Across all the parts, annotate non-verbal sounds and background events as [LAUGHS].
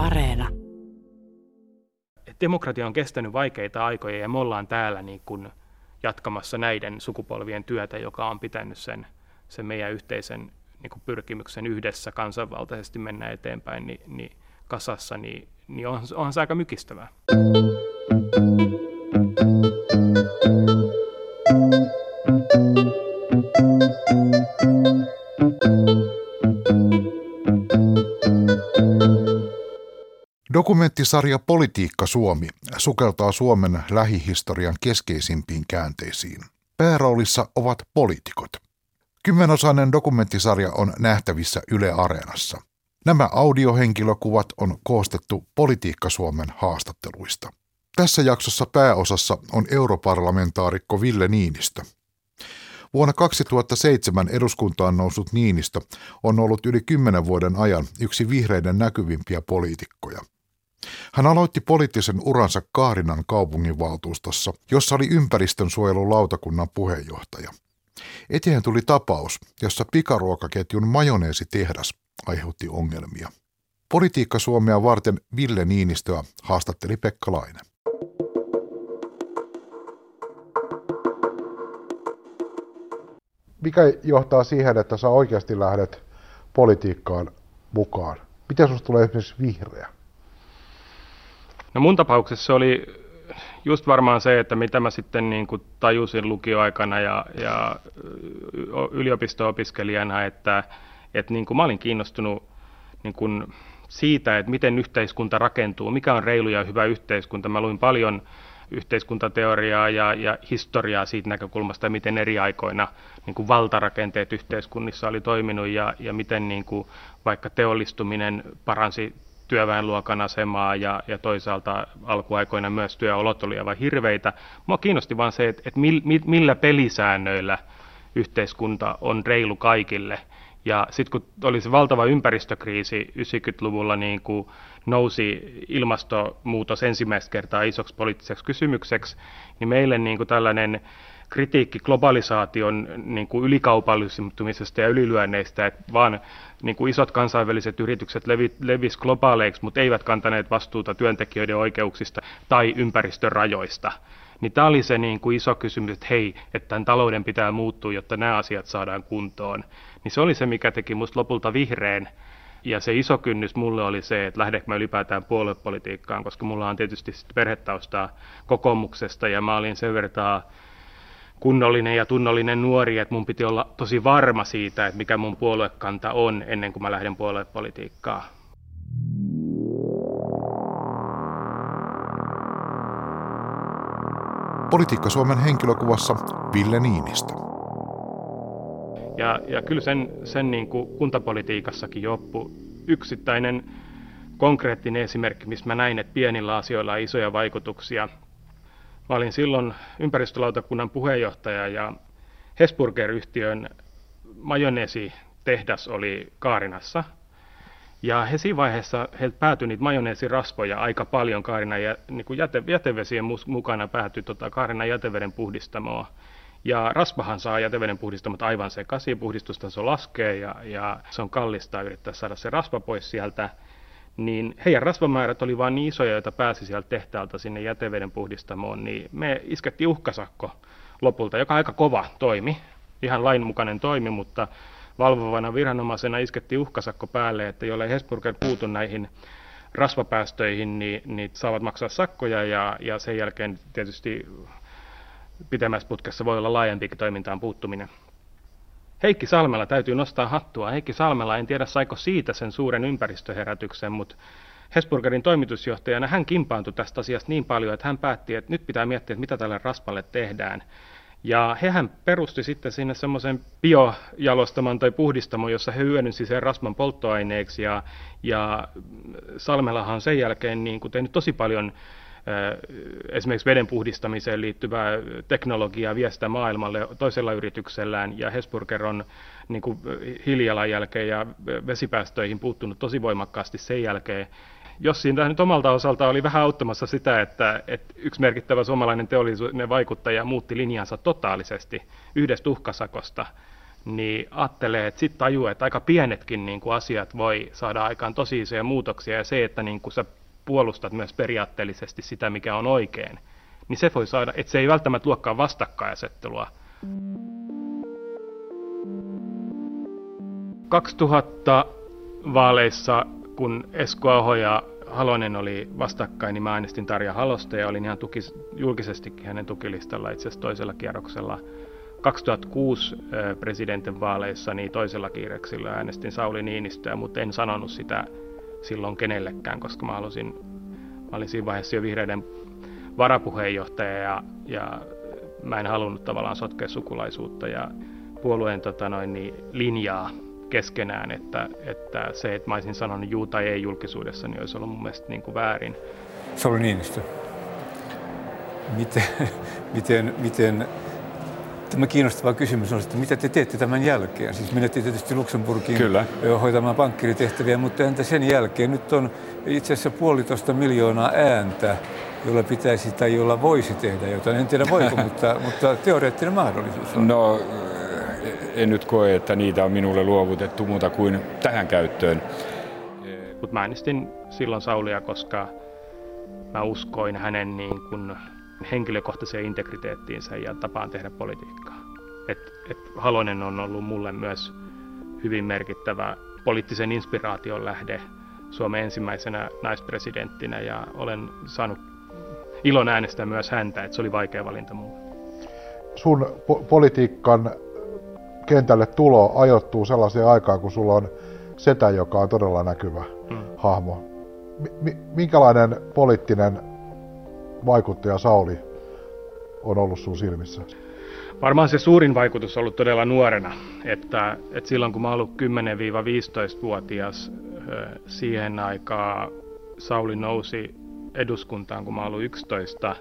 Areena. Demokratia on kestänyt vaikeita aikoja ja me ollaan täällä niin kuin jatkamassa näiden sukupolvien työtä, joka on pitänyt sen, sen meidän yhteisen niin kuin pyrkimyksen yhdessä kansanvaltaisesti mennä eteenpäin niin, niin kasassa, niin, niin on, onhan se aika mykistävää. Dokumenttisarja Politiikka Suomi sukeltaa Suomen lähihistorian keskeisimpiin käänteisiin. Pääroolissa ovat poliitikot. Kymmenosainen dokumenttisarja on nähtävissä Yle Areenassa. Nämä audiohenkilökuvat on koostettu Politiikka Suomen haastatteluista. Tässä jaksossa pääosassa on europarlamentaarikko Ville Niinistö. Vuonna 2007 eduskuntaan noussut Niinistö on ollut yli kymmenen vuoden ajan yksi vihreiden näkyvimpiä poliitikkoja. Hän aloitti poliittisen uransa Kaarinan kaupunginvaltuustossa, jossa oli ympäristönsuojelulautakunnan puheenjohtaja. Eteen tuli tapaus, jossa pikaruokaketjun majoneesitehdas aiheutti ongelmia. Politiikka Suomea varten Ville Niinistöä haastatteli Pekka Laine. Mikä johtaa siihen, että sä oikeasti lähdet politiikkaan mukaan? Miten sinusta tulee esimerkiksi vihreä? No mun tapauksessa oli just varmaan se, että mitä mä sitten niin kuin tajusin lukioaikana ja, ja yliopisto-opiskelijana, että, että niin kuin mä olin kiinnostunut niin kuin siitä, että miten yhteiskunta rakentuu, mikä on reilu ja hyvä yhteiskunta. Mä luin paljon yhteiskuntateoriaa ja, ja historiaa siitä näkökulmasta, miten eri aikoina niin kuin valtarakenteet yhteiskunnissa oli toiminut ja, ja miten niin kuin vaikka teollistuminen paransi työväenluokan asemaa ja, ja toisaalta alkuaikoina myös työolot oli aivan hirveitä. Mua kiinnosti vain se, että, että millä pelisäännöillä yhteiskunta on reilu kaikille. Ja sitten kun oli se valtava ympäristökriisi 90-luvulla, niin kuin nousi ilmastonmuutos ensimmäistä kertaa isoksi poliittiseksi kysymykseksi, niin meille niin kuin tällainen kritiikki globalisaation niin kuin ylikaupallistumisesta ja ylilyönneistä, että vaan niin kuin isot kansainväliset yritykset levi, levis globaaleiksi, mutta eivät kantaneet vastuuta työntekijöiden oikeuksista tai ympäristön rajoista. Niin tämä oli se niin kuin iso kysymys, että hei, että tämän talouden pitää muuttua, jotta nämä asiat saadaan kuntoon. Niin se oli se, mikä teki minusta lopulta vihreän. Ja se iso kynnys mulle oli se, että lähdekö mä ylipäätään puoluepolitiikkaan, koska mulla on tietysti perhetaustaa kokoomuksesta ja mä olin sen verran kunnollinen ja tunnollinen nuori, että mun piti olla tosi varma siitä, että mikä mun puoluekanta on ennen kuin mä lähden puoluepolitiikkaan. Politiikka Suomen henkilökuvassa Ville Niinistö. Ja, ja kyllä sen, sen niin kuin kuntapolitiikassakin joppu yksittäinen konkreettinen esimerkki, missä mä näin, että pienillä asioilla on isoja vaikutuksia – Mä olin silloin ympäristölautakunnan puheenjohtaja ja Hesburger-yhtiön majoneesitehdas oli Kaarinassa. Ja he siinä vaiheessa heiltä päätyi niitä majoneesirasvoja aika paljon Kaarinan ja, niin jäte, jätevesien mukana päätyi tota Kaarinan jäteveden puhdistamoa. Ja raspahan saa jäteveden puhdistamot aivan sekaisin, puhdistustaso laskee ja, ja se on kallista yrittää saada se rasva pois sieltä niin heidän rasvamäärät oli vain niin isoja, joita pääsi sieltä tehtaalta sinne jäteveden puhdistamoon, niin me iskettiin uhkasakko lopulta, joka aika kova toimi, ihan lainmukainen toimi, mutta valvovana viranomaisena iskettiin uhkasakko päälle, että jolle Hesburger puutu näihin rasvapäästöihin, niin, niin saavat maksaa sakkoja ja, ja sen jälkeen tietysti pitemmässä putkessa voi olla laajempikin toimintaan puuttuminen. Heikki Salmela täytyy nostaa hattua. Heikki Salmela, en tiedä saiko siitä sen suuren ympäristöherätyksen, mutta Hesburgerin toimitusjohtajana hän kimpaantui tästä asiasta niin paljon, että hän päätti, että nyt pitää miettiä, että mitä tälle raspalle tehdään. Ja hehän perusti sitten sinne semmoisen biojalostaman tai puhdistamon, jossa he hyödynsi sen rasvan polttoaineeksi. Ja, ja Salmelahan on sen jälkeen niin kuin tehnyt tosi paljon esimerkiksi veden puhdistamiseen liittyvää teknologiaa viestä maailmalle toisella yrityksellään, ja Hesburger on niin kuin hiilijalanjälkeen ja vesipäästöihin puuttunut tosi voimakkaasti sen jälkeen. Jos siinä nyt omalta osalta oli vähän auttamassa sitä, että, että yksi merkittävä suomalainen teollisuuden vaikuttaja muutti linjansa totaalisesti yhdestä uhkasakosta niin ajattelee, että sitten tajuu, että aika pienetkin niin kuin asiat voi saada aikaan tosi isoja muutoksia ja se, että niin kuin sä puolustat myös periaatteellisesti sitä, mikä on oikein, niin se voi saada, että se ei välttämättä luokkaan vastakkainasettelua. 2000 vaaleissa, kun Esko Aho ja Halonen oli vastakkain, niin mä äänestin Tarja Halosta ja olin ihan tukis, julkisestikin hänen tukilistalla itse asiassa toisella kierroksella. 2006 presidentin vaaleissa niin toisella kierroksella äänestin Sauli Niinistöä, mutta en sanonut sitä silloin kenellekään, koska mä halusin, mä olin siinä vaiheessa jo vihreiden varapuheenjohtaja ja, ja mä en halunnut tavallaan sotkea sukulaisuutta ja puolueen tota noin, niin, linjaa keskenään, että, että se, että mä olisin sanonut juu tai ei julkisuudessa, niin olisi ollut mun mielestä niin kuin väärin. Sauli Niinistö, [LAUGHS] miten, miten, miten Tämä kiinnostava kysymys on, että mitä te teette tämän jälkeen? Siis menette tietysti Luxemburgiin Kyllä. hoitamaan pankkiritehtäviä, mutta entä sen jälkeen? Nyt on itse asiassa puolitoista miljoonaa ääntä, jolla pitäisi tai jolla voisi tehdä jotain. En tiedä voiko, [LAUGHS] mutta, mutta teoreettinen mahdollisuus on. No, en nyt koe, että niitä on minulle luovutettu muuta kuin tähän käyttöön. Mutta mä äänestin silloin Saulia, koska mä uskoin hänen niin kun henkilökohtaiseen integriteettiinsä ja tapaan tehdä politiikkaa. Et, et Halonen on ollut mulle myös hyvin merkittävä poliittisen inspiraation lähde Suomen ensimmäisenä naispresidenttinä ja olen saanut ilon äänestää myös häntä, että se oli vaikea valinta mulle. Sun po- politiikan kentälle tulo ajoittuu sellaiseen aikaan, kun sulla on setä, joka on todella näkyvä mm. hahmo. M- minkälainen poliittinen vaikuttaja Sauli on ollut sun silmissä? Varmaan se suurin vaikutus on ollut todella nuorena, että, että silloin kun mä ollut 10-15-vuotias, siihen aikaan Sauli nousi eduskuntaan, kun mä ollut 11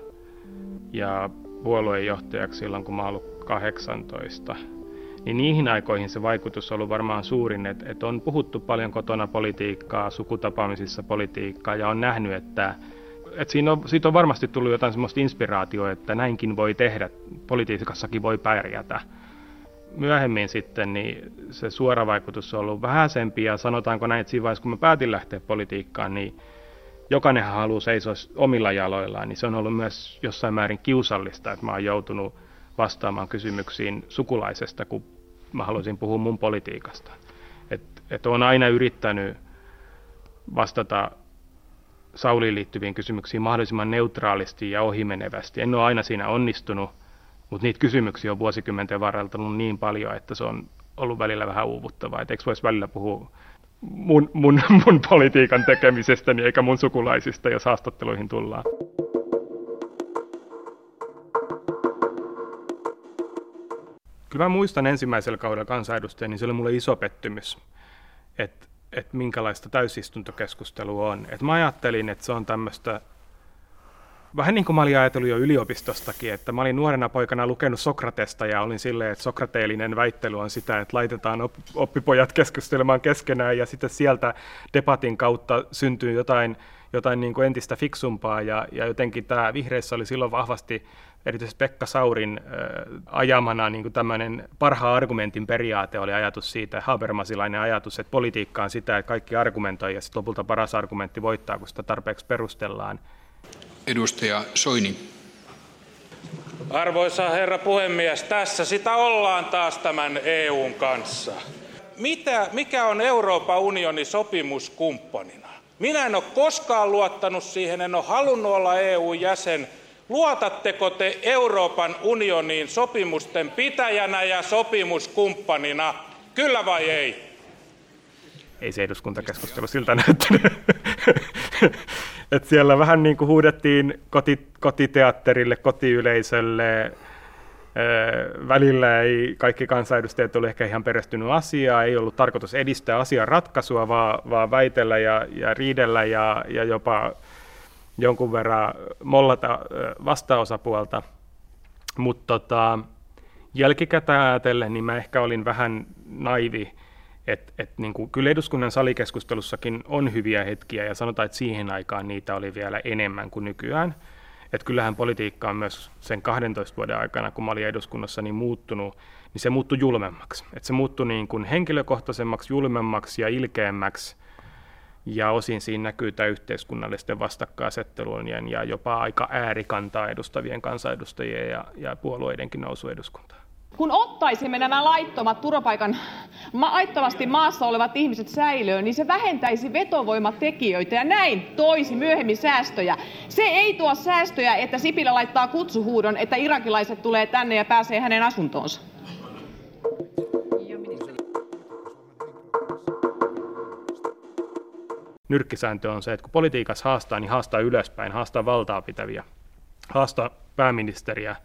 ja puoluejohtajaksi silloin, kun mä ollut 18 niin niihin aikoihin se vaikutus on ollut varmaan suurin, että, että on puhuttu paljon kotona politiikkaa, sukutapaamisissa politiikkaa ja on nähnyt, että, että siinä on, siitä on varmasti tullut jotain sellaista inspiraatioa, että näinkin voi tehdä, politiikassakin voi pärjätä. Myöhemmin sitten niin se suora vaikutus on ollut vähäisempi ja sanotaanko näin, että siinä vaiheessa kun mä päätin lähteä politiikkaan, niin jokainen haluaa seisoa omilla jaloillaan, niin se on ollut myös jossain määrin kiusallista, että mä oon joutunut vastaamaan kysymyksiin sukulaisesta, kun mä haluaisin puhua mun politiikasta. Et, et olen aina yrittänyt vastata Sauliin liittyviin kysymyksiin mahdollisimman neutraalisti ja ohimenevästi. En ole aina siinä onnistunut, mutta niitä kysymyksiä on vuosikymmenten varrella tullut niin paljon, että se on ollut välillä vähän uuvuttavaa. Et eikö voisi välillä puhua mun, mun, [LAUGHS] mun politiikan tekemisestäni eikä mun sukulaisista, jos haastatteluihin tullaan. Kyllä mä muistan ensimmäisellä kaudella kansanedustajana, niin se oli mulle iso pettymys, että et minkälaista täysistuntokeskustelua on. Et mä ajattelin, että se on tämmöistä, vähän niin kuin mä olin ajatellut jo yliopistostakin, että mä olin nuorena poikana lukenut Sokratesta ja olin silleen, että sokrateellinen väittely on sitä, että laitetaan oppipojat keskustelemaan keskenään ja sitten sieltä debatin kautta syntyy jotain, jotain niin kuin entistä fiksumpaa ja, ja jotenkin tämä vihreissä oli silloin vahvasti erityisesti Pekka Saurin äh, ajamana niin kuin tämmöinen parhaan argumentin periaate oli ajatus siitä, Habermasilainen ajatus, että politiikka on sitä, että kaikki argumentoi ja sitten lopulta paras argumentti voittaa, kun sitä tarpeeksi perustellaan. Edustaja Soini. Arvoisa herra puhemies, tässä sitä ollaan taas tämän EUn kanssa. Mitä, mikä on Euroopan unionin sopimuskumppanina? Minä en ole koskaan luottanut siihen, en ole halunnut olla EU-jäsen, Luotatteko te Euroopan unioniin sopimusten pitäjänä ja sopimuskumppanina? Kyllä vai ei? Ei se eduskuntakeskustelu siltä näyttänyt. [LAUGHS] Et siellä vähän niin kuin huudettiin koti, kotiteatterille, kotiyleisölle. Välillä ei kaikki kansanedustajat ole ehkä ihan perehtynyt asiaa, ei ollut tarkoitus edistää asian ratkaisua, vaan, vaan väitellä ja, ja riidellä ja, ja jopa jonkun verran mollata vastaosapuolta. Mutta tota, jälkikäteen ajatellen, niin mä ehkä olin vähän naivi, että et, niin kyllä eduskunnan salikeskustelussakin on hyviä hetkiä, ja sanotaan, että siihen aikaan niitä oli vielä enemmän kuin nykyään. Että kyllähän politiikka on myös sen 12 vuoden aikana, kun mä olin eduskunnassa, niin muuttunut niin se muuttui julmemmaksi. Et se muuttui niin kuin henkilökohtaisemmaksi, julmemmaksi ja ilkeämmäksi. Ja osin siinä näkyy tämä yhteiskunnallisten vastakkainasettelujen ja jopa aika äärikantaa edustavien kansanedustajien ja, ja puolueidenkin nousu eduskuntaan kun ottaisimme nämä laittomat turvapaikan, laittomasti maassa olevat ihmiset säilöön, niin se vähentäisi vetovoimatekijöitä ja näin toisi myöhemmin säästöjä. Se ei tuo säästöjä, että Sipilä laittaa kutsuhuudon, että irakilaiset tulee tänne ja pääsee hänen asuntoonsa. Nyrkkisääntö on se, että kun politiikassa haastaa, niin haastaa ylöspäin, haastaa valtaa pitäviä, haastaa pääministeriä,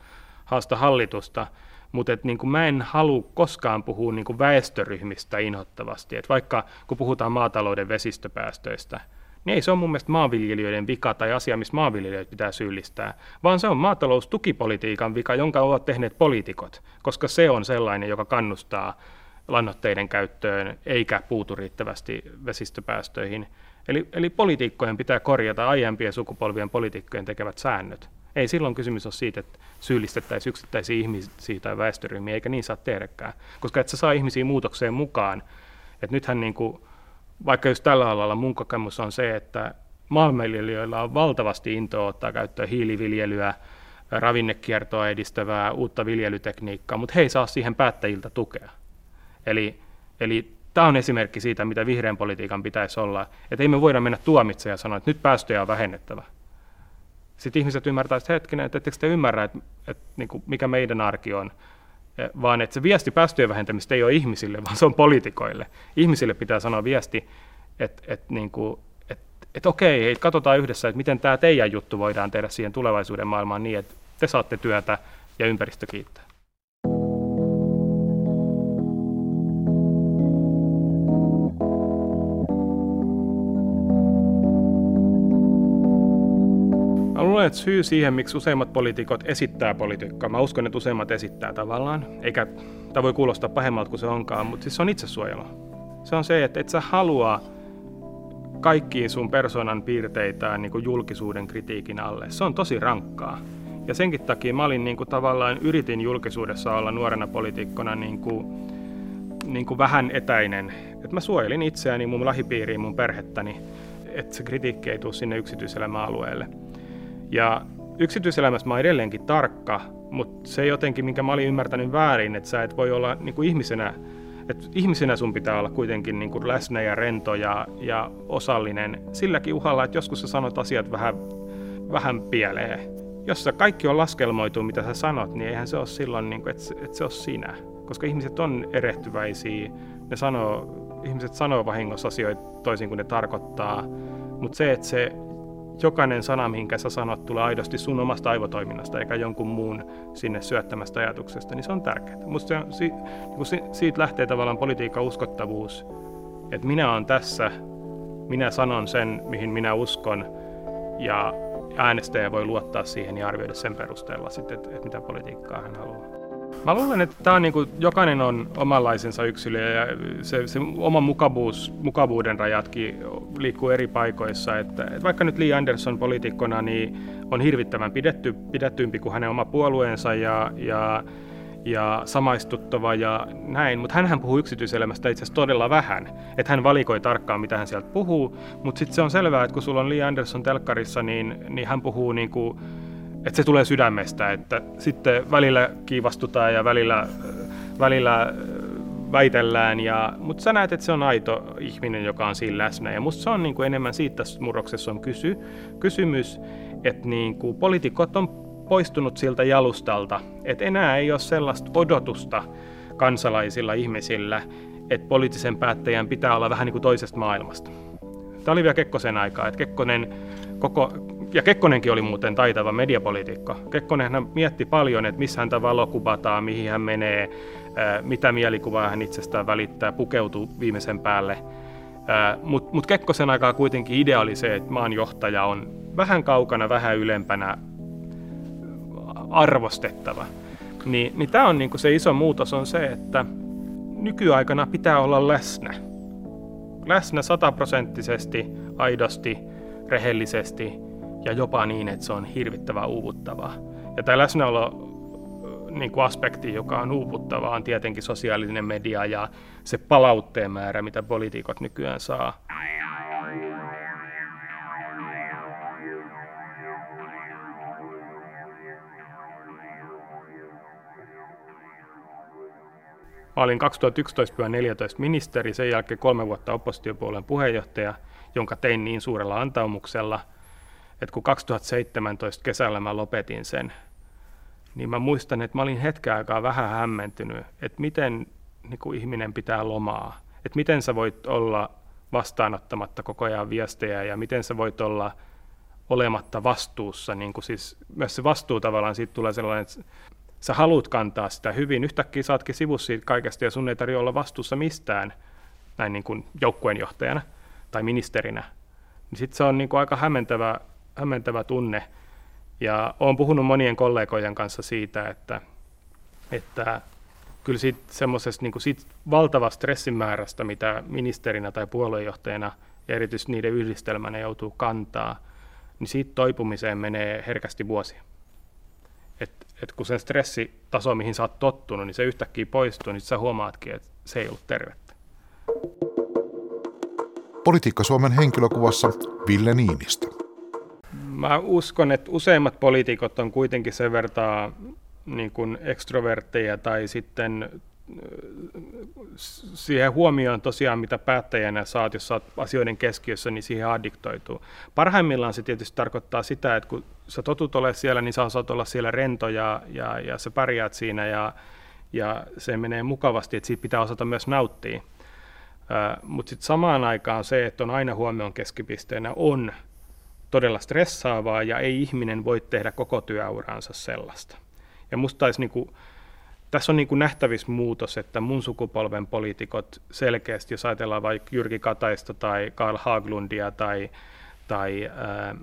haastaa hallitusta, mutta et niin kuin mä en halua koskaan puhua niin kuin väestöryhmistä inhottavasti. Et vaikka kun puhutaan maatalouden vesistöpäästöistä, niin ei se ole mun mielestä maanviljelijöiden vika tai asia, missä maanviljelijöitä pitää syyllistää, vaan se on maataloustukipolitiikan vika, jonka ovat tehneet poliitikot, koska se on sellainen, joka kannustaa lannoitteiden käyttöön eikä puutu riittävästi vesistöpäästöihin. Eli, eli poliitikkojen pitää korjata aiempien sukupolvien poliitikkojen tekevät säännöt. Ei silloin kysymys ole siitä, että syyllistettäisiin yksittäisiä ihmisiä tai väestöryhmiä, eikä niin saa tehdäkään, koska et sä saa ihmisiä muutokseen mukaan. Et nythän niin kuin, vaikka just tällä alalla mun kokemus on se, että maanviljelijöillä on valtavasti intoa ottaa käyttöön hiiliviljelyä, ravinnekiertoa edistävää uutta viljelytekniikkaa, mutta he ei saa siihen päättäjiltä tukea. Eli, eli tämä on esimerkki siitä, mitä vihreän politiikan pitäisi olla. Että ei me voida mennä tuomitsemaan ja sanoa, että nyt päästöjä on vähennettävä sitten ihmiset ymmärtää, että hetkinen, että ettekö te ymmärrä, että, että niin kuin mikä meidän arki on, vaan että se viesti päästöjen vähentämistä ei ole ihmisille, vaan se on poliitikoille. Ihmisille pitää sanoa viesti, että, että, niin kuin, että, että okei, että katsotaan yhdessä, että miten tämä teidän juttu voidaan tehdä siihen tulevaisuuden maailmaan niin, että te saatte työtä ja ympäristö kiittää. Että syy siihen, miksi useimmat poliitikot esittää politiikkaa, mä uskon, että useimmat esittää tavallaan, eikä tämä voi kuulostaa pahemmalta kuin se onkaan, mutta siis se on itsesuojelu. Se on se, että et sä halua kaikkiin sun persoonan piirteitä niin kuin julkisuuden kritiikin alle. Se on tosi rankkaa. Ja senkin takia mä olin niin kuin, tavallaan, yritin julkisuudessa olla nuorena poliitikkona niin kuin, niin kuin vähän etäinen. Et mä suojelin itseäni, mun lähipiiriin, mun perhettäni, että se kritiikki ei tule sinne yksityiselämäalueelle. Ja yksityiselämässä mä oon edelleenkin tarkka, mutta se jotenkin, minkä mä olin ymmärtänyt väärin, että sä et voi olla niin kuin ihmisenä, että ihmisenä sun pitää olla kuitenkin niin kuin läsnä ja rento ja, ja osallinen silläkin uhalla, että joskus sä sanot asiat vähän, vähän pieleen. Jos sä kaikki on laskelmoitu, mitä sä sanot, niin eihän se ole silloin, niin kuin, että, että se ole sinä. Koska ihmiset on erehtyväisiä, ne sanoo, ihmiset sanoo vahingossa asioita toisin kuin ne tarkoittaa, mutta se, että se jokainen sana, minkä sä sanot, tulee aidosti sun omasta aivotoiminnasta eikä jonkun muun sinne syöttämästä ajatuksesta, niin se on tärkeää. Musta se, niin siitä lähtee tavallaan politiikan uskottavuus, että minä olen tässä, minä sanon sen, mihin minä uskon, ja äänestäjä voi luottaa siihen ja arvioida sen perusteella sitten, että, että mitä politiikkaa hän haluaa. Mä luulen, että tämä on niin kuin, jokainen on omanlaisensa yksilö ja se, se oma mukavuus, mukavuuden rajatkin liikkuu eri paikoissa. Että, että vaikka nyt Lee Anderson poliitikkona niin on hirvittävän pidetty, pidettympi kuin hänen oma puolueensa ja, ja, ja samaistuttava ja näin, mutta hän puhuu yksityiselämästä itse asiassa todella vähän. Että hän valikoi tarkkaan, mitä hän sieltä puhuu, mutta sitten se on selvää, että kun sulla on Lee Anderson telkkarissa, niin, niin hän puhuu niin kuin että se tulee sydämestä, että sitten välillä kiivastutaan ja välillä, välillä väitellään, ja, mutta sä näet, että se on aito ihminen, joka on siinä läsnä. Ja musta se on niin kuin enemmän siitä tässä murroksessa on kysy, kysymys, että niin kuin poliitikot on poistunut siltä jalustalta, että enää ei ole sellaista odotusta kansalaisilla ihmisillä, että poliittisen päättäjän pitää olla vähän niin kuin toisesta maailmasta. Tämä oli vielä Kekkosen aikaa, että Kekkonen koko ja Kekkonenkin oli muuten taitava mediapolitiikka. Kekkonen hän mietti paljon, että missä häntä valokuvataan, mihin hän menee, mitä mielikuvaa hän itsestään välittää, pukeutuu viimeisen päälle. Mutta mut Kekkosen aikaa kuitenkin idea oli se, että maan johtaja on vähän kaukana, vähän ylempänä arvostettava. Niin, niin tämä on niinku se iso muutos on se, että nykyaikana pitää olla läsnä. Läsnä sataprosenttisesti, aidosti, rehellisesti ja jopa niin, että se on hirvittävän uuvuttavaa. Ja tämä läsnäolo niin kuin aspekti, joka on uuputtava, on tietenkin sosiaalinen media ja se palautteen määrä, mitä poliitikot nykyään saa. Mä olin 2011-2014 ministeri, sen jälkeen kolme vuotta oppositiopuolueen puheenjohtaja, jonka tein niin suurella antaumuksella, että kun 2017 kesällä mä lopetin sen, niin mä muistan, että mä olin hetken aikaa vähän hämmentynyt, että miten niin kuin ihminen pitää lomaa, että miten sä voit olla vastaanottamatta koko ajan viestejä ja miten sä voit olla olematta vastuussa, niin kuin siis myös se vastuu tavallaan siitä tulee sellainen, että sä haluat kantaa sitä hyvin, yhtäkkiä saatkin sivussa siitä kaikesta ja sun ei tarvitse olla vastuussa mistään näin niin kuin joukkueenjohtajana tai ministerinä, niin sitten se on niin kuin aika hämmentävä, hämmentävä tunne. Ja olen puhunut monien kollegojen kanssa siitä, että, että kyllä siitä semmoisesta niin siitä valtavasta stressin määrästä, mitä ministerinä tai puoluejohtajana ja erityisesti niiden yhdistelmänä joutuu kantaa, niin siitä toipumiseen menee herkästi vuosia että kun se stressitaso, mihin sä oot tottunut, niin se yhtäkkiä poistuu, niin sä huomaatkin, että se ei ollut tervettä. Politiikka Suomen henkilökuvassa Ville Niinistö. Mä uskon, että useimmat poliitikot on kuitenkin sen vertaa niin kuin ekstrovertteja tai sitten siihen huomioon tosiaan, mitä päättäjänä saat, jos saat asioiden keskiössä, niin siihen addiktoituu. Parhaimmillaan se tietysti tarkoittaa sitä, että kun sä totut ole siellä, niin sä saat olla siellä rento ja, ja, ja sä pärjäät siinä ja, ja se menee mukavasti, että siitä pitää osata myös nauttia. Mutta sitten samaan aikaan se, että on aina huomion keskipisteenä, on todella stressaavaa ja ei ihminen voi tehdä koko työuraansa sellaista. Ja musta taisi niinku, tässä on niin kuin nähtävissä muutos, että mun sukupolven poliitikot selkeästi, jos ajatellaan vaikka Jyrki Kataista tai Karl Haglundia tai, tai ää,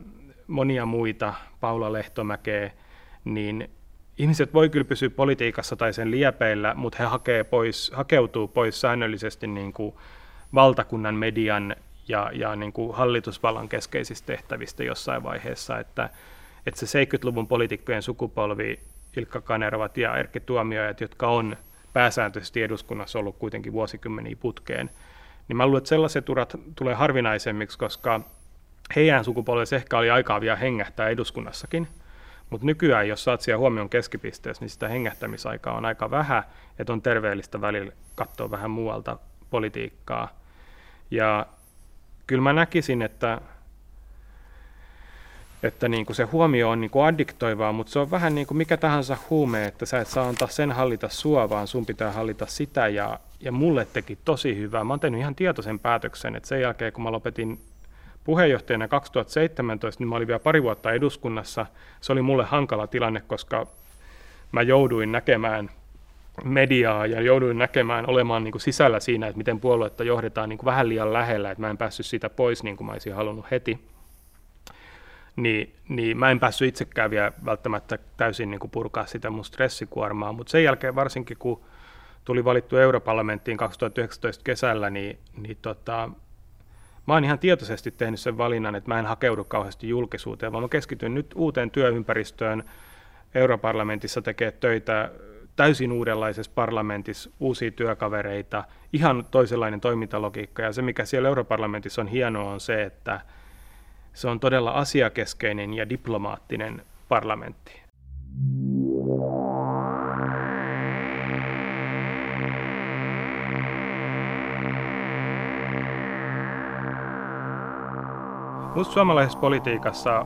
monia muita, Paula Lehtomäkeä, niin ihmiset voi kyllä pysyä politiikassa tai sen liepeillä, mutta he hakee pois, hakeutuu pois säännöllisesti niin kuin valtakunnan median ja, ja niin kuin hallitusvallan keskeisistä tehtävistä jossain vaiheessa, että, että se 70-luvun poliitikkojen sukupolvi Ilkka Kanervat ja Erkki Tuomioajat, jotka on pääsääntöisesti eduskunnassa ollut kuitenkin vuosikymmeniä putkeen, niin mä luulen, että sellaiset urat tulee harvinaisemmiksi, koska heidän sukupolvensa ehkä oli aikaa vielä hengähtää eduskunnassakin, mutta nykyään, jos saat siellä huomion keskipisteessä, niin sitä hengähtämisaikaa on aika vähän, että on terveellistä välillä katsoa vähän muualta politiikkaa. Ja kyllä mä näkisin, että että niin kuin se huomio on niin kuin addiktoivaa, mutta se on vähän niin kuin mikä tahansa huume, että sä et saa antaa sen hallita sua, vaan sun pitää hallita sitä. Ja, ja mulle teki tosi hyvää. Mä oon tehnyt ihan tietoisen päätöksen, että sen jälkeen kun mä lopetin puheenjohtajana 2017, niin mä olin vielä pari vuotta eduskunnassa. Se oli mulle hankala tilanne, koska mä jouduin näkemään mediaa ja jouduin näkemään, olemaan niin kuin sisällä siinä, että miten puoluetta johdetaan niin kuin vähän liian lähellä, että mä en päässyt siitä pois niin kuin mä olisin halunnut heti. Niin, niin mä en päässyt itsekään vielä välttämättä täysin niin kuin purkaa sitä mun stressikuormaa, mutta sen jälkeen varsinkin kun tuli valittu Europarlamenttiin 2019 kesällä, niin, niin tota, mä oon ihan tietoisesti tehnyt sen valinnan, että mä en hakeudu kauheasti julkisuuteen, vaan mä keskityn nyt uuteen työympäristöön. Europarlamentissa tekee töitä täysin uudenlaisessa parlamentissa, uusia työkavereita, ihan toisenlainen toimintalogiikka. Ja se, mikä siellä Europarlamentissa on hienoa, on se, että se on todella asiakeskeinen ja diplomaattinen parlamentti. Minusta suomalaisessa politiikassa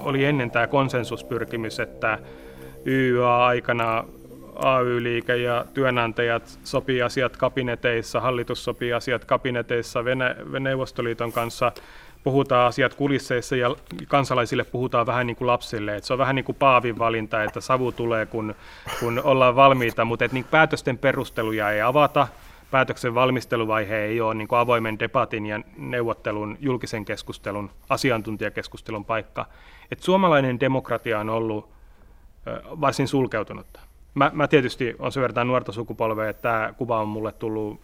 oli ennen tämä konsensuspyrkimys, että YYA-aikana AY-liike ja työnantajat sopii asiat kabineteissa, hallitus sopii asiat kabineteissa Vene- Neuvostoliiton kanssa puhutaan asiat kulisseissa ja kansalaisille puhutaan vähän niin kuin lapsille. Että se on vähän niin kuin paavin valinta, että savu tulee, kun, kun ollaan valmiita, mutta että niin päätösten perusteluja ei avata. Päätöksen valmisteluvaihe ei ole niin kuin avoimen debatin ja neuvottelun, julkisen keskustelun, asiantuntijakeskustelun paikka. Että suomalainen demokratia on ollut varsin sulkeutunutta. Mä, mä tietysti on sen verran nuorta sukupolvea, että tämä kuva on mulle tullut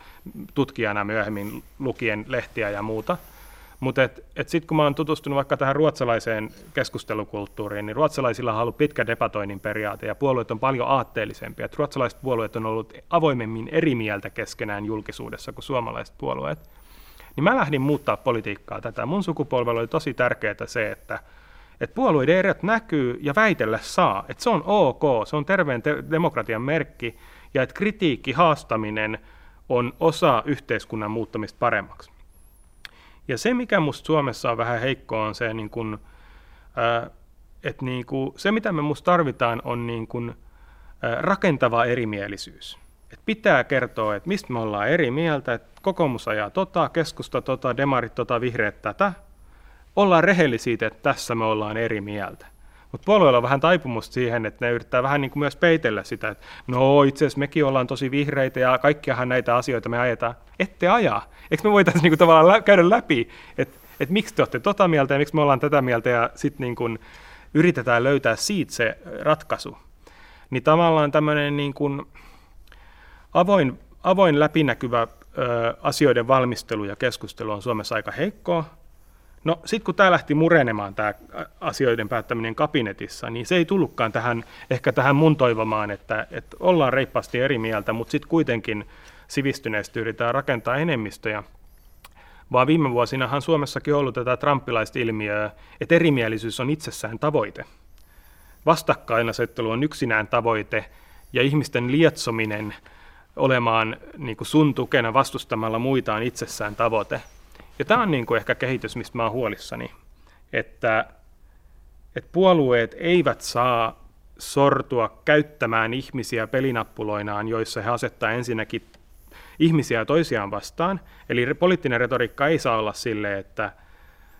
tutkijana myöhemmin lukien lehtiä ja muuta – Mutta et, et sitten kun mä oon tutustunut vaikka tähän ruotsalaiseen keskustelukulttuuriin, niin ruotsalaisilla on ollut pitkä debatoinnin periaate ja puolueet on paljon aatteellisempia. Et ruotsalaiset puolueet on ollut avoimemmin eri mieltä keskenään julkisuudessa kuin suomalaiset puolueet. Niin mä lähdin muuttaa politiikkaa tätä. Mun sukupolvella oli tosi tärkeää se, että että puolueiden erot näkyy ja väitellä saa. Että se on ok, se on terveen te- demokratian merkki ja että kritiikki, haastaminen on osa yhteiskunnan muuttamista paremmaksi. Ja se, mikä minusta Suomessa on vähän heikkoa, on se, niin kun, ää, että niin kun, se, mitä me minusta tarvitaan, on niin kun, ää, rakentava erimielisyys. Et pitää kertoa, että mistä me ollaan eri mieltä, että kokoomus ajaa tota, keskusta tota, demarit tota, vihreät tätä. Ollaan rehellisiä, että tässä me ollaan eri mieltä. Mutta puolueella on vähän taipumusta siihen, että ne yrittää vähän niin kuin myös peitellä sitä, että no itse asiassa mekin ollaan tosi vihreitä ja kaikkiahan näitä asioita me ajetaan. Ette ajaa. Eikö me voitaisiin niin kuin tavallaan lä- käydä läpi, että, että miksi te olette tota mieltä ja miksi me ollaan tätä mieltä ja sitten niin yritetään löytää siitä se ratkaisu. Niin tavallaan tämmöinen niin kuin avoin, avoin läpinäkyvä ö, asioiden valmistelu ja keskustelu on Suomessa aika heikkoa, No sitten kun tämä lähti murenemaan, tämä asioiden päättäminen kabinetissa, niin se ei tullutkaan tähän, ehkä tähän mun toivomaan, että, että ollaan reippaasti eri mieltä, mutta sitten kuitenkin sivistyneesti yritetään rakentaa enemmistöjä. Vaan viime vuosinahan Suomessakin on ollut tätä trumpilaista ilmiöä, että erimielisyys on itsessään tavoite. Vastakkainasettelu on yksinään tavoite ja ihmisten lietsominen olemaan niin sun tukena vastustamalla muita on itsessään tavoite. Ja tämä on niin kuin ehkä kehitys, mistä mä oon huolissani, että, että puolueet eivät saa sortua käyttämään ihmisiä pelinappuloinaan, joissa he asettaa ensinnäkin ihmisiä toisiaan vastaan. Eli poliittinen retoriikka ei saa olla sille, että,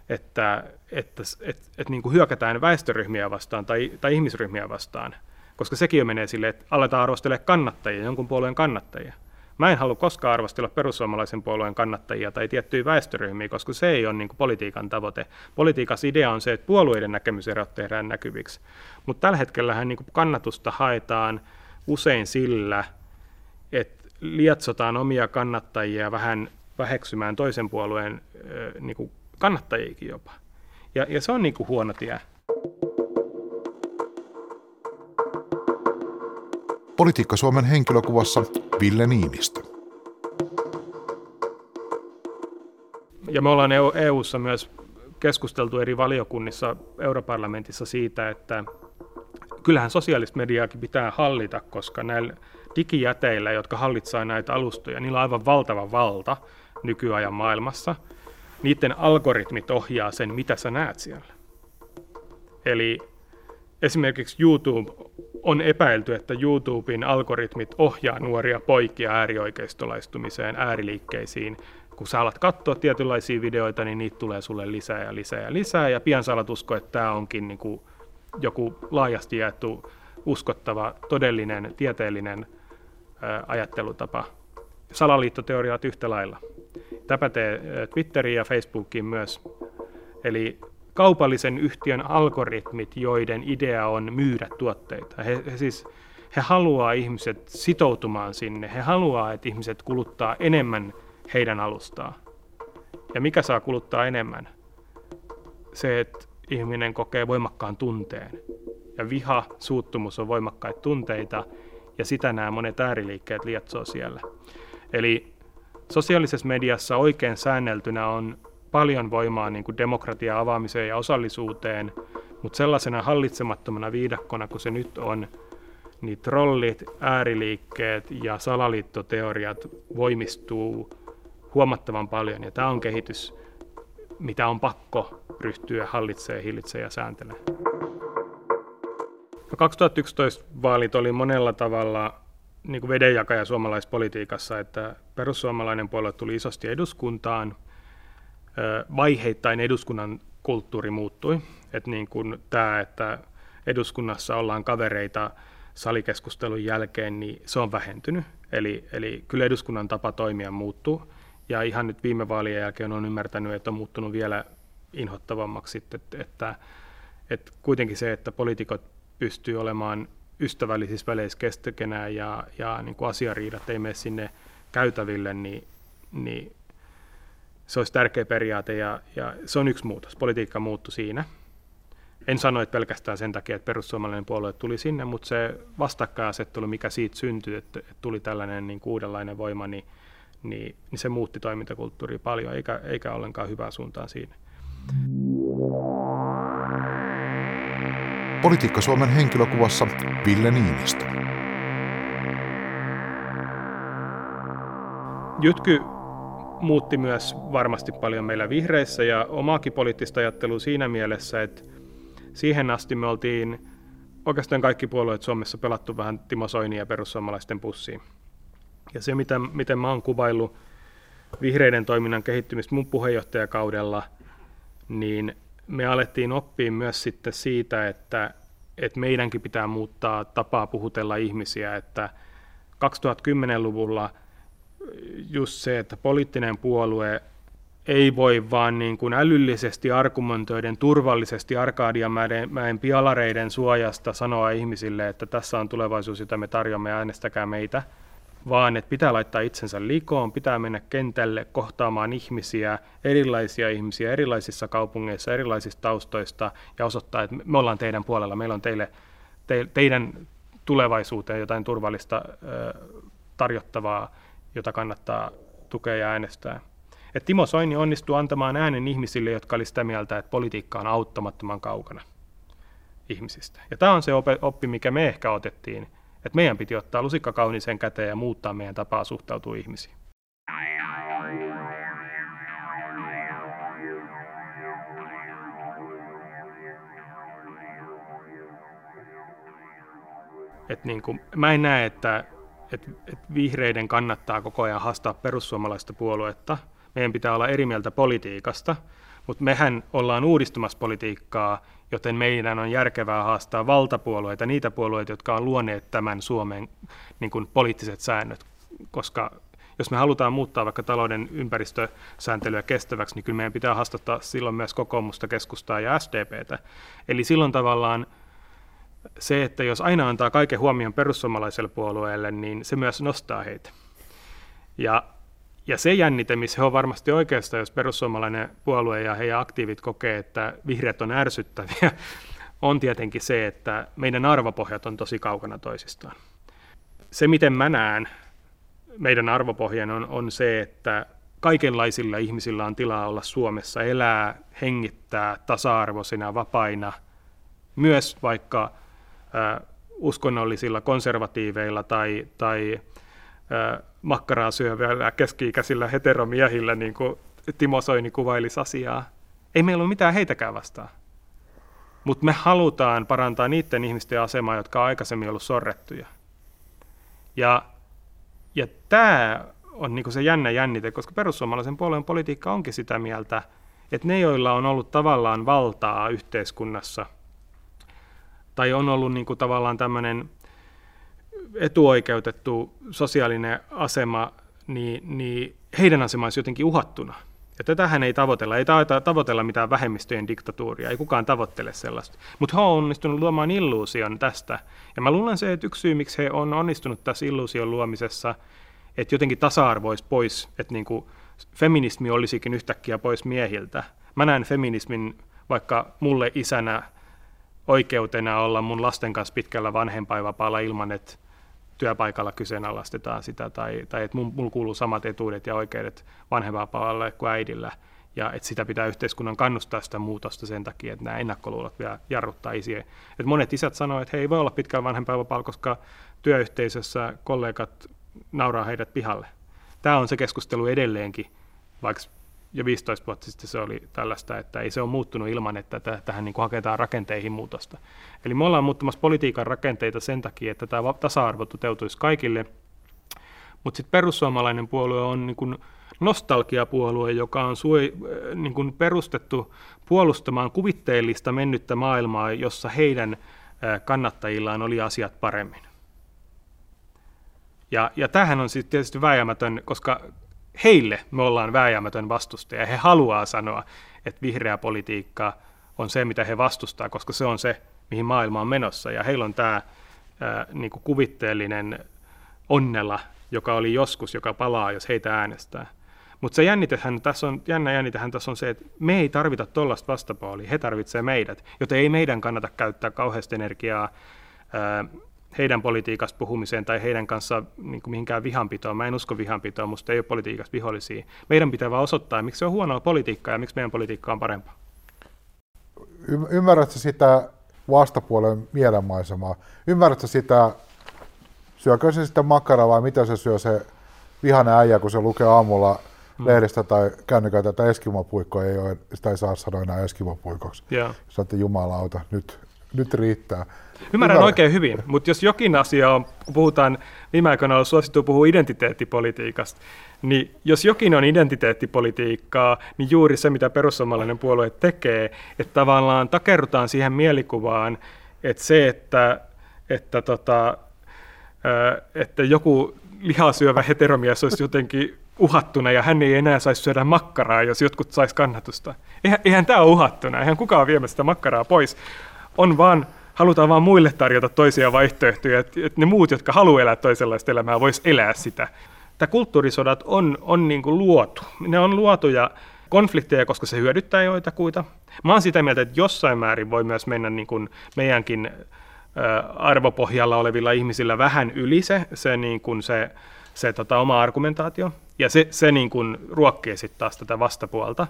että, että, että, että, että niin kuin hyökätään väestöryhmiä vastaan tai, tai ihmisryhmiä vastaan, koska sekin jo menee sille, että aletaan arvostella kannattajia, jonkun puolueen kannattajia. Mä en halua koskaan arvostella perussuomalaisen puolueen kannattajia tai tiettyjä väestöryhmiä, koska se ei ole niin kuin politiikan tavoite. Politiikan idea on se, että puolueiden näkemyserot tehdään näkyviksi. Mutta tällä hetkellä niin kannatusta haetaan usein sillä, että lietsotaan omia kannattajia vähän väheksymään toisen puolueen niin kuin kannattajiakin jopa. Ja, ja se on niin kuin huono tie. Politiikka Suomen henkilökuvassa Ville Niinistö. Ja me ollaan EU-ssa myös keskusteltu eri valiokunnissa europarlamentissa siitä, että kyllähän sosiaalista mediaakin pitää hallita, koska näillä digijäteillä, jotka hallitsaa näitä alustoja, niillä on aivan valtava valta nykyajan maailmassa. Niiden algoritmit ohjaa sen, mitä sä näet siellä. Eli esimerkiksi YouTube on epäilty, että YouTuben algoritmit ohjaa nuoria poikia äärioikeistolaistumiseen, ääriliikkeisiin. Kun sä alat katsoa tietynlaisia videoita, niin niitä tulee sulle lisää ja lisää ja lisää, ja pian sä alat uskoa, että tämä onkin niin kuin joku laajasti jaettu, uskottava, todellinen, tieteellinen ajattelutapa. Salaliittoteoriat yhtä lailla. Tämä pätee Twitteriin ja Facebookiin myös. Eli kaupallisen yhtiön algoritmit, joiden idea on myydä tuotteita. He, he siis he haluaa ihmiset sitoutumaan sinne. He haluaa, että ihmiset kuluttaa enemmän heidän alustaa. Ja mikä saa kuluttaa enemmän? Se, että ihminen kokee voimakkaan tunteen. Ja viha, suuttumus on voimakkaita tunteita, ja sitä nämä monet ääriliikkeet lietsoo siellä. Eli sosiaalisessa mediassa oikein säänneltynä on paljon voimaa niin kuin demokratian avaamiseen ja osallisuuteen, mutta sellaisena hallitsemattomana viidakkona kuin se nyt on, niin trollit, ääriliikkeet ja salaliittoteoriat voimistuu huomattavan paljon. Ja tämä on kehitys, mitä on pakko ryhtyä hallitsemaan, hillitsemaan ja sääntelemään. 2011 vaalit oli monella tavalla niin kuin vedenjakaja suomalaispolitiikassa, että perussuomalainen puolue tuli isosti eduskuntaan – vaiheittain eduskunnan kulttuuri muuttui. Et niin kuin tämä, että eduskunnassa ollaan kavereita salikeskustelun jälkeen, niin se on vähentynyt. Eli, eli kyllä eduskunnan tapa toimia muuttuu. Ja ihan nyt viime vaalien jälkeen on ymmärtänyt, että on muuttunut vielä inhottavammaksi, että, että, että kuitenkin se, että poliitikot pystyy olemaan ystävällisissä väleissä keskenään ja, ja niin kuin asiariidat ei mene sinne käytäville, niin, niin se olisi tärkeä periaate ja, ja se on yksi muutos. Politiikka muuttui siinä. En sano, että pelkästään sen takia, että perussuomalainen puolue tuli sinne, mutta se vastakkainasettelu, mikä siitä syntyi, että, että tuli tällainen niin uudenlainen voima, niin, niin, niin se muutti toimintakulttuuria paljon, eikä, eikä ollenkaan hyvää suuntaan siinä. Politiikka Suomen henkilökuvassa Ville Niinistö. Jytky muutti myös varmasti paljon meillä vihreissä ja omaakin poliittista ajattelua siinä mielessä, että siihen asti me oltiin oikeastaan kaikki puolueet Suomessa pelattu vähän Timo Soinia ja perussuomalaisten pussiin. Ja se, mitä, miten mä oon kuvaillut vihreiden toiminnan kehittymistä mun puheenjohtajakaudella, niin me alettiin oppia myös sitten siitä, että, että meidänkin pitää muuttaa tapaa puhutella ihmisiä, että 2010-luvulla just se, että poliittinen puolue ei voi vaan niin kuin älyllisesti argumentoiden turvallisesti Arkadianmäen pialareiden suojasta sanoa ihmisille, että tässä on tulevaisuus, jota me tarjoamme, äänestäkää meitä – vaan että pitää laittaa itsensä likoon, pitää mennä kentälle kohtaamaan ihmisiä, erilaisia ihmisiä erilaisissa kaupungeissa, erilaisista taustoista ja osoittaa, että me ollaan teidän puolella, meillä on teille, te, teidän tulevaisuuteen jotain turvallista ö, tarjottavaa, jota kannattaa tukea ja äänestää. Et Timo Soini onnistui antamaan äänen ihmisille, jotka oli sitä mieltä, että politiikka on auttamattoman kaukana ihmisistä. Ja tämä on se oppi, mikä me ehkä otettiin että meidän piti ottaa lusikka kauniiseen käteen ja muuttaa meidän tapaa suhtautua ihmisiin. Et niin kuin, mä en näe, että et, et vihreiden kannattaa koko ajan haastaa perussuomalaista puoluetta. Meidän pitää olla eri mieltä politiikasta, mutta mehän ollaan uudistumassa politiikkaa joten meidän on järkevää haastaa valtapuolueita, niitä puolueita, jotka on luoneet tämän Suomen niin kuin poliittiset säännöt, koska jos me halutaan muuttaa vaikka talouden ympäristösääntelyä kestäväksi, niin kyllä meidän pitää haastattaa silloin myös kokoomusta, keskustaa ja SDPtä. Eli silloin tavallaan se, että jos aina antaa kaiken huomion perussuomalaiselle puolueelle, niin se myös nostaa heitä. Ja ja se jännite, missä he on varmasti oikeasta, jos perussuomalainen puolue ja heidän aktiivit kokee, että vihreät on ärsyttäviä, [LAUGHS] on tietenkin se, että meidän arvopohjat on tosi kaukana toisistaan. Se, miten mä näen meidän arvopohjan, on, on se, että kaikenlaisilla ihmisillä on tilaa olla Suomessa, elää, hengittää tasa-arvoisina, vapaina, myös vaikka uskonnollisilla konservatiiveilla tai, tai makkaraa syövillä keski-ikäisillä heteromiehillä, niin kuin Timo Soini kuvailisi asiaa. Ei meillä ole mitään heitäkään vastaan. Mutta me halutaan parantaa niiden ihmisten asemaa, jotka on aikaisemmin ollut sorrettuja. Ja, ja tämä on niinku se jännä jännite, koska perussuomalaisen puolueen politiikka onkin sitä mieltä, että ne, joilla on ollut tavallaan valtaa yhteiskunnassa, tai on ollut niinku tavallaan tämmöinen etuoikeutettu sosiaalinen asema, niin, niin heidän asemansa jotenkin uhattuna. Ja tätähän ei tavoitella, ei tavoitella mitään vähemmistöjen diktatuuria, ei kukaan tavoittele sellaista. Mutta he on onnistunut luomaan illuusion tästä. Ja mä luulen se, että yksi syy, miksi he on onnistunut tässä illuusion luomisessa, että jotenkin tasa-arvo olisi pois, että niin kuin feminismi olisikin yhtäkkiä pois miehiltä. Mä näen feminismin vaikka mulle isänä oikeutena olla mun lasten kanssa pitkällä vanhempainvapaalla ilman, että työpaikalla kyseenalaistetaan sitä, tai, tai että mulla kuuluu samat etuudet ja oikeudet vanhempainvapaalle kuin äidillä, ja että sitä pitää yhteiskunnan kannustaa sitä muutosta sen takia, että nämä ennakkoluulot vielä jarruttaa isiä. Et monet isät sanoo, että he ei voi olla pitkään vanhempainvapaalla, koska työyhteisössä kollegat nauraa heidät pihalle. Tämä on se keskustelu edelleenkin, vaikka jo 15 vuotta sitten se oli tällaista, että ei se ole muuttunut ilman, että tähän niin kuin haketaan rakenteihin muutosta. Eli me ollaan muuttamassa politiikan rakenteita sen takia, että tämä tasa-arvo toteutuisi kaikille, mutta sitten perussuomalainen puolue on niin kuin nostalgiapuolue, joka on sui, äh, niin kuin perustettu puolustamaan kuvitteellista mennyttä maailmaa, jossa heidän äh, kannattajillaan oli asiat paremmin. Ja, ja tämähän on sitten tietysti vääjäämätön, koska heille me ollaan vääjäämätön vastustaja. He haluaa sanoa, että vihreä politiikka on se, mitä he vastustaa, koska se on se, mihin maailma on menossa. Ja heillä on tämä ää, niin kuin kuvitteellinen onnella, joka oli joskus, joka palaa, jos heitä äänestää. Mutta se jännitehän tässä on, jännä jännitehän tässä on se, että me ei tarvita tuollaista vastapuolia, he tarvitsevat meidät, joten ei meidän kannata käyttää kauheasti energiaa ää, heidän politiikasta puhumiseen tai heidän kanssa niin kuin mihinkään vihanpitoon. Mä en usko vihanpitoon, musta ei ole politiikasta vihollisia. Meidän pitää vaan osoittaa, miksi se on huonoa politiikkaa ja miksi meidän politiikka on parempaa. Y- ymmärrätkö sitä vastapuolen mielenmaisemaa? Ymmärrätkö sitä, syökö se sitten makkaraa vai mitä se syö se vihainen äijä, kun se lukee aamulla mm. lehdestä tai kännykältä, että eskimopuikko ei ole, sitä ei saa sanoa enää eskimopuikoksi. Yeah. Sä jumalauta, nyt, nyt riittää. Ymmärrän Ymmärrän oikein hyvin, mutta jos jokin asia on, kun puhutaan, viime aikoina on suosittu puhua identiteettipolitiikasta, niin jos jokin on identiteettipolitiikkaa, niin juuri se, mitä perussuomalainen puolue tekee, että tavallaan takerrutaan siihen mielikuvaan, että se, että, että, tota, että joku lihasyövä heteromies olisi jotenkin uhattuna ja hän ei enää saisi syödä makkaraa, jos jotkut saisi kannatusta. Eihän, eihän tämä ole uhattuna, eihän kukaan viemässä sitä makkaraa pois. On vaan halutaan vaan muille tarjota toisia vaihtoehtoja, että, että ne muut, jotka haluaa elää toisenlaista elämää, vois elää sitä. Tämä kulttuurisodat on, on niin kuin luotu. Ne on luotuja konflikteja, koska se hyödyttää joitakuita. Mä oon sitä mieltä, että jossain määrin voi myös mennä niin kuin meidänkin arvopohjalla olevilla ihmisillä vähän yli se, se, niin kuin se, se tota, oma argumentaatio. Ja se, se niin kuin ruokkii sitten taas tätä vastapuolta.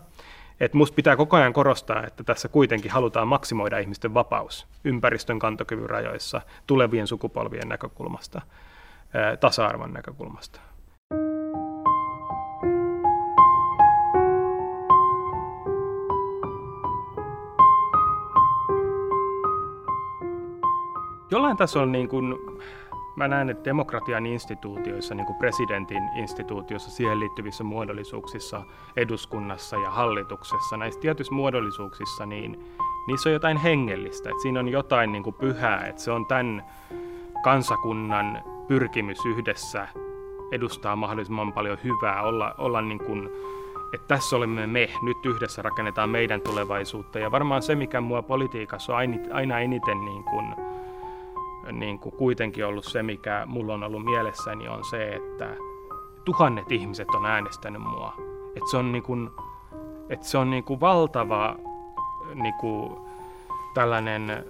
Et musta pitää koko ajan korostaa, että tässä kuitenkin halutaan maksimoida ihmisten vapaus ympäristön kantokyvyn rajoissa, tulevien sukupolvien näkökulmasta, tasa-arvon näkökulmasta. Jollain tasolla niin kuin mä näen, että demokratian instituutioissa, niin kuin presidentin instituutiossa, siihen liittyvissä muodollisuuksissa, eduskunnassa ja hallituksessa, näissä tietyissä muodollisuuksissa, niin niissä on jotain hengellistä, että siinä on jotain niin kuin pyhää, että se on tämän kansakunnan pyrkimys yhdessä edustaa mahdollisimman paljon hyvää, olla, olla niin kuin, että tässä olemme me, nyt yhdessä rakennetaan meidän tulevaisuutta. Ja varmaan se, mikä mua politiikassa on aina eniten niin kuin, niin kuin kuitenkin ollut se, mikä mulla on ollut mielessäni, on se, että tuhannet ihmiset on äänestänyt mua. Että se on, niin kuin, että se on niin kuin valtava niin kuin tällainen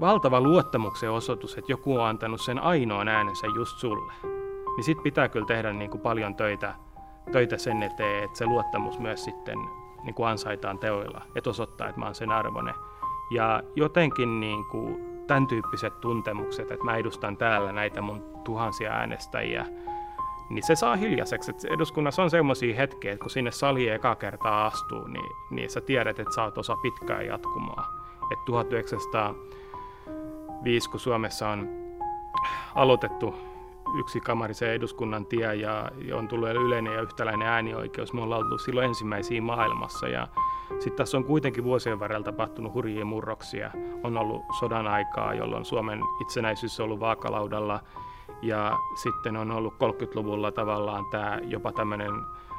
valtava luottamuksen osoitus, että joku on antanut sen ainoan äänensä just sulle. Niin sit pitää kyllä tehdä niin kuin paljon töitä, töitä sen eteen, että se luottamus myös sitten niin kuin ansaitaan teoilla, että osoittaa, että mä oon sen arvone. Ja jotenkin niin kuin tämän tyyppiset tuntemukset, että mä edustan täällä näitä mun tuhansia äänestäjiä, niin se saa hiljaiseksi. Että eduskunnassa on semmoisia hetkiä, että kun sinne sali eka kertaa astuu, niin, niin sä tiedät, että sä oot osa pitkää jatkumoa. Että 1905, kun Suomessa on aloitettu yksikamarisen eduskunnan tie ja on tullut yleinen ja yhtäläinen äänioikeus. Me ollaan oltu silloin ensimmäisiä maailmassa ja sitten tässä on kuitenkin vuosien varrella tapahtunut hurjia murroksia. On ollut sodan aikaa, jolloin Suomen itsenäisyys on ollut vaakalaudalla ja sitten on ollut 30-luvulla tavallaan tämä jopa tämmöinen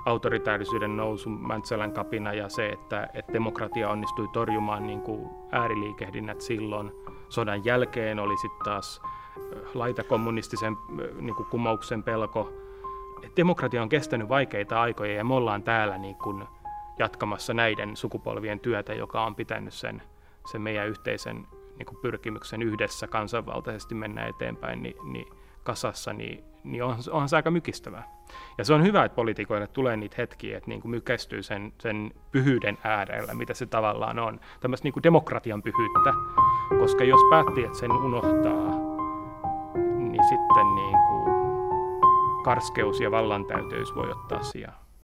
autoritäärisyyden nousu, Mäntsälän kapina ja se, että, että demokratia onnistui torjumaan niin kuin ääriliikehdinnät silloin. Sodan jälkeen oli sitten taas laitakommunistisen niin kuin kumouksen pelko. Demokratia on kestänyt vaikeita aikoja ja me ollaan täällä niin kuin jatkamassa näiden sukupolvien työtä, joka on pitänyt sen, sen meidän yhteisen niin kuin pyrkimyksen yhdessä kansanvaltaisesti mennä eteenpäin niin, niin kasassa, niin, niin on, onhan se aika mykistävää. Ja se on hyvä, että poliitikoille tulee niitä hetkiä, että niin kuin mykästyy sen, sen pyhyyden äärellä, mitä se tavallaan on. Tämmöistä niin kuin demokratian pyhyyttä, koska jos päätti, että sen unohtaa, niin sitten niin kuin karskeus ja vallantäyteys voi ottaa sijaan.